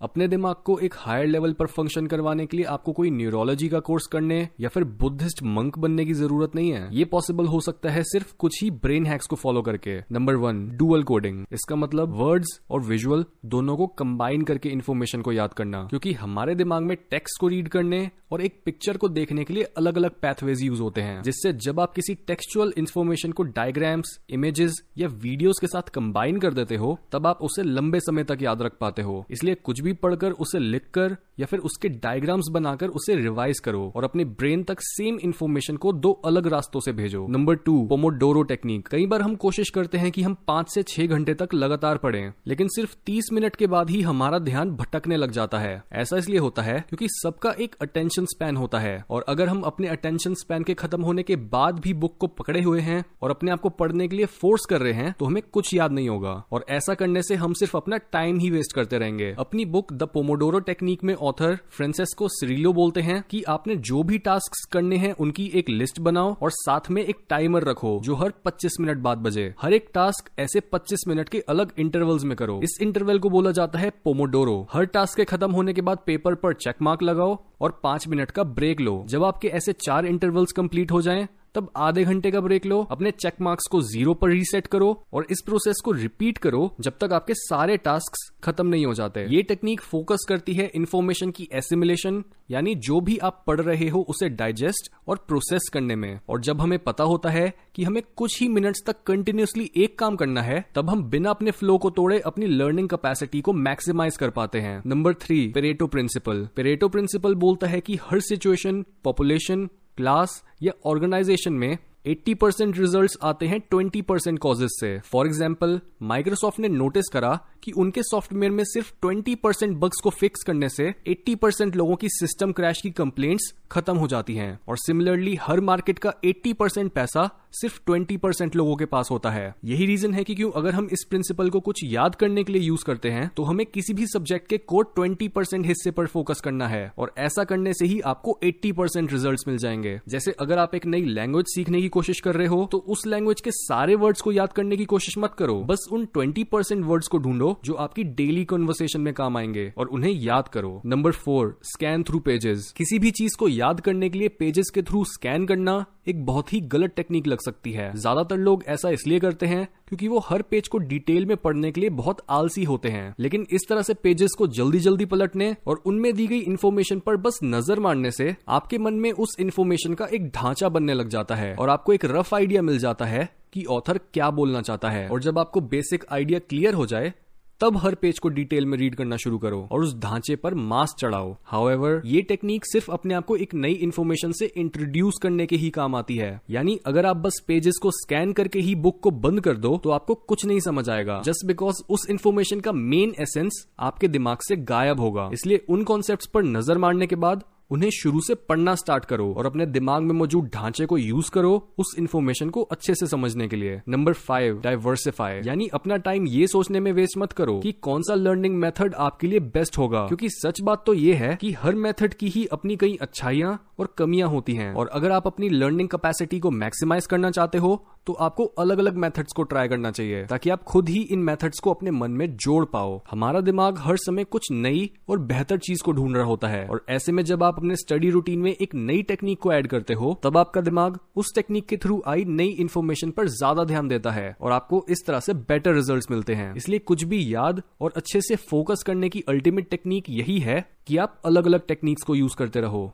अपने दिमाग को एक हायर लेवल पर फ़ंक्शन करवाने के लिए आपको कोई न्यूरोलॉजी का कोर्स करने या फिर बुद्धिस्ट मंक बनने की ज़रूरत नहीं है। ये पॉसिबल हो सकता है सिर्फ़ कुछ ही ब्रेन हैक्स को फॉलो करके। नंबर वन डुअल कोडिंग इसका मतलब वर्ड्स और विजुअल दोनों को कंबाइन करके इन्फॉर्मेशन को याद करना। क्योंकि हमारे दिमाग में टेक्स्ट को रीड करने और एक पिक्चर को देखने के लिए अलग अलग पैथवेज यूज़ होते हैं, जिससे जब आप किसी टेक्सचुअल इन्फॉर्मेशन को डायग्राम्स इमेजेस या वीडियोस के साथ कंबाइन कर देते हो, तब आप उसे लंबे समय तक याद रख पाते हो। इसलिए कुछ भी पढ़कर उसे लिखकर या फिर उसके डायग्राम्स बनाकर उसे रिवाइज करो और अपने ब्रेन तक सेम इन्फॉर्मेशन को दो अलग रास्तों से भेजो। नंबर टू पोमोडोरो टेक्निक कई बार हम कोशिश करते हैं कि हम पाँच से छह घंटे तक लगातार पढ़ें, लेकिन सिर्फ़ तीस मिनट के बाद ही हमारा ध्यान भटकने लग जाता है। ऐसा इसलिए होता है क्योंकि सबका एक अटेंशन स्पैन होता है, और अगर हम अपने अटेंशन स्पैन के खत्म होने के बाद भी बुक को पकड़े हुए हैं और अपने आप को पढ़ने के लिए फोर्स कर रहे हैं तो हमें कुछ याद नहीं होगा। और ऐसा करने से हम सिर्फ़ अपना टाइम ही वेस्ट करते रहेंगे। अपनी बुक द पोमोडोरो टेक्निक में ऑथर फ्रेंसेस्को सिरिलो बोलते हैं कि आपने जो भी टास्क करने हैं, उनकी एक लिस्ट बनाओ और साथ में एक टाइमर रखो, जो हर 25 मिनट बाद बजे। हर एक टास्क ऐसे 25 मिनट के अलग इंटरवल्स में करो। इस इंटरवल को बोला जाता है पोमोडोरो हर टास्क के खत्म होने के बाद पेपर पर चेक मार्क लगाओ और पाँच मिनट का ब्रेक लो। जब आपके ऐसे चार इंटरवल्स कंप्लीट हो जाएँ तब आधे घंटे का ब्रेक लो, अपने चेक मार्क्स को ज़ीरो पर रीसेट करो और इस प्रोसेस को रिपीट करो जब तक आपके सारे टास्क खत्म नहीं हो जाते। ये टेक्निक फोकस करती है इन्फॉर्मेशन की एसिमुलेशन यानी जो भी आप पढ़ रहे हो उसे डाइजेस्ट और प्रोसेस करने में। और जब हमें पता होता है कि हमें कुछ ही मिनट्स तक कंटिन्यूसली एक काम करना है, तब हम बिना अपने फ्लो को तोड़े अपनी लर्निंग कैपेसिटी को मैक्सिमाइज कर पाते हैं। Number three Pareto principle Pareto principle बोलता है कि हर सिचुएशन पॉपुलेशन क्लास या ऑर्गेनाइजेशन में 80 परसेंट रिज़ल्ट आते हैं 20 परसेंट कॉजेज से। फॉर एग्ज़ाम्पल माइक्रोसॉफ्ट ने नोटिस करा कि उनके सॉफ्टवेयर में सिर्फ़ 20 परसेंट बग्स को फिक्स करने से 80 परसेंट लोगों की सिस्टम क्रैश की कंप्लेंट्स खत्म हो जाती हैं। और सिमिलरली हर मार्केट का 80 परसेंट पैसा सिर्फ़ 20 परसेंट लोगों के पास होता है। यही रीजन है कि क्यों? अगर हम इस प्रिंसिपल को कुछ याद करने के लिए यूज़ करते हैं तो हमें किसी भी सब्जेक्ट के कोड 20 परसेंट हिस्से पर फोकस करना है, और ऐसा करने से ही आपको 80 परसेंट रिज़ल्ट मिल जाएँगे। जैसे अगर आप एक नई लैंग्वेज सीखने की कोशिश कर रहे हो तो उस लैंग्वेज के सारे वर्ड्स को याद करने की कोशिश मत करो। बस उन ट्वेंटी परसेंट वर्ड्स को ढूंढो, जो आपकी डेली कन्वर्सेशन में काम आएँगे, और उन्हें याद करो। Number four scan through pages किसी भी चीज़ को याद करने के लिए पेजेस के थ्रू स्कैन करना एक बहुत ही गलत टेक्निक लग सकती है। ज़्यादातर लोग ऐसा इसलिए करते हैं क्योंकि वो हर पेज को डिटेल में पढ़ने के लिए बहुत आलसी होते हैं। लेकिन इस तरह से पेजेस को जल्दी जल्दी पलटने और उनमें दी गई इन्फॉर्मेशन पर बस नज़र मारने से आपके मन में उस इन्फॉर्मेशन का एक ढांचा बनने लग जाता है और आपको एक रफ आइडिया मिल जाता है कि ऑथर क्या बोलना चाहता है। और जब आपको बेसिक आइडिया क्लियर हो जाए तब हर पेज को डिटेल में रीड करना शुरू करो और उस ढांचे पर मास चढ़ाओ। हाउएवर ये टेक्निक सिर्फ़ अपने आप को एक नई इन्फॉर्मेशन से इंट्रोड्यूस करने के ही काम आती है। यानी अगर आप बस पेजेस को स्कैन करके ही बुक को बंद कर दो तो आपको कुछ नहीं समझ आएगा। जस्ट बिकॉज़ उस इन्फॉर्मेशन का मेन एसेंस आपके दिमाग से गायब होगा। इसलिए उन कॉन्सेप्ट पर नज़र मारने के बाद उन्हें शुरू से पढ़ना स्टार्ट करो और अपने दिमाग में मौजूद ढांचे को यूज़ करो उस इन्फॉर्मेशन को अच्छे से समझने के लिए। नंबर फाइव डाइवर्सिफाई यानी अपना टाइम ये सोचने में वेस्ट मत करो कि कौन सा लर्निंग मेथड आपके लिए बेस्ट होगा। क्योंकि सच बात तो ये है कि हर मेथड की ही अपनी कई अच्छाइयाँ और कमियाँ होती हैं। और अगर आप अपनी लर्निंग कैपेसिटी को मैक्सिमाइज करना चाहते हो तो आपको अलग अलग मेथड्स को ट्राई करना चाहिए, ताकि आप खुद ही इन मेथड्स को अपने मन में जोड़ पाओ। हमारा दिमाग हर समय कुछ नई और बेहतर चीज़ को ढूंढ रहा होता है, और ऐसे में जब आप अपने स्टडी रूटीन में एक नई टेक्निक को ऐड करते हो, तब आपका दिमाग उस टेक्निक के थ्रू आई नई इन्फॉर्मेशन पर ज़्यादा ध्यान देता है, और आपको इस तरह से बेटर रिज़ल्ट मिलते हैं। इसलिए कुछ भी याद और अच्छे से फोकस करने की अल्टीमेट टेक्निक यही है कि आप अलग अलग टेक्निक्स को यूज़ करते रहो।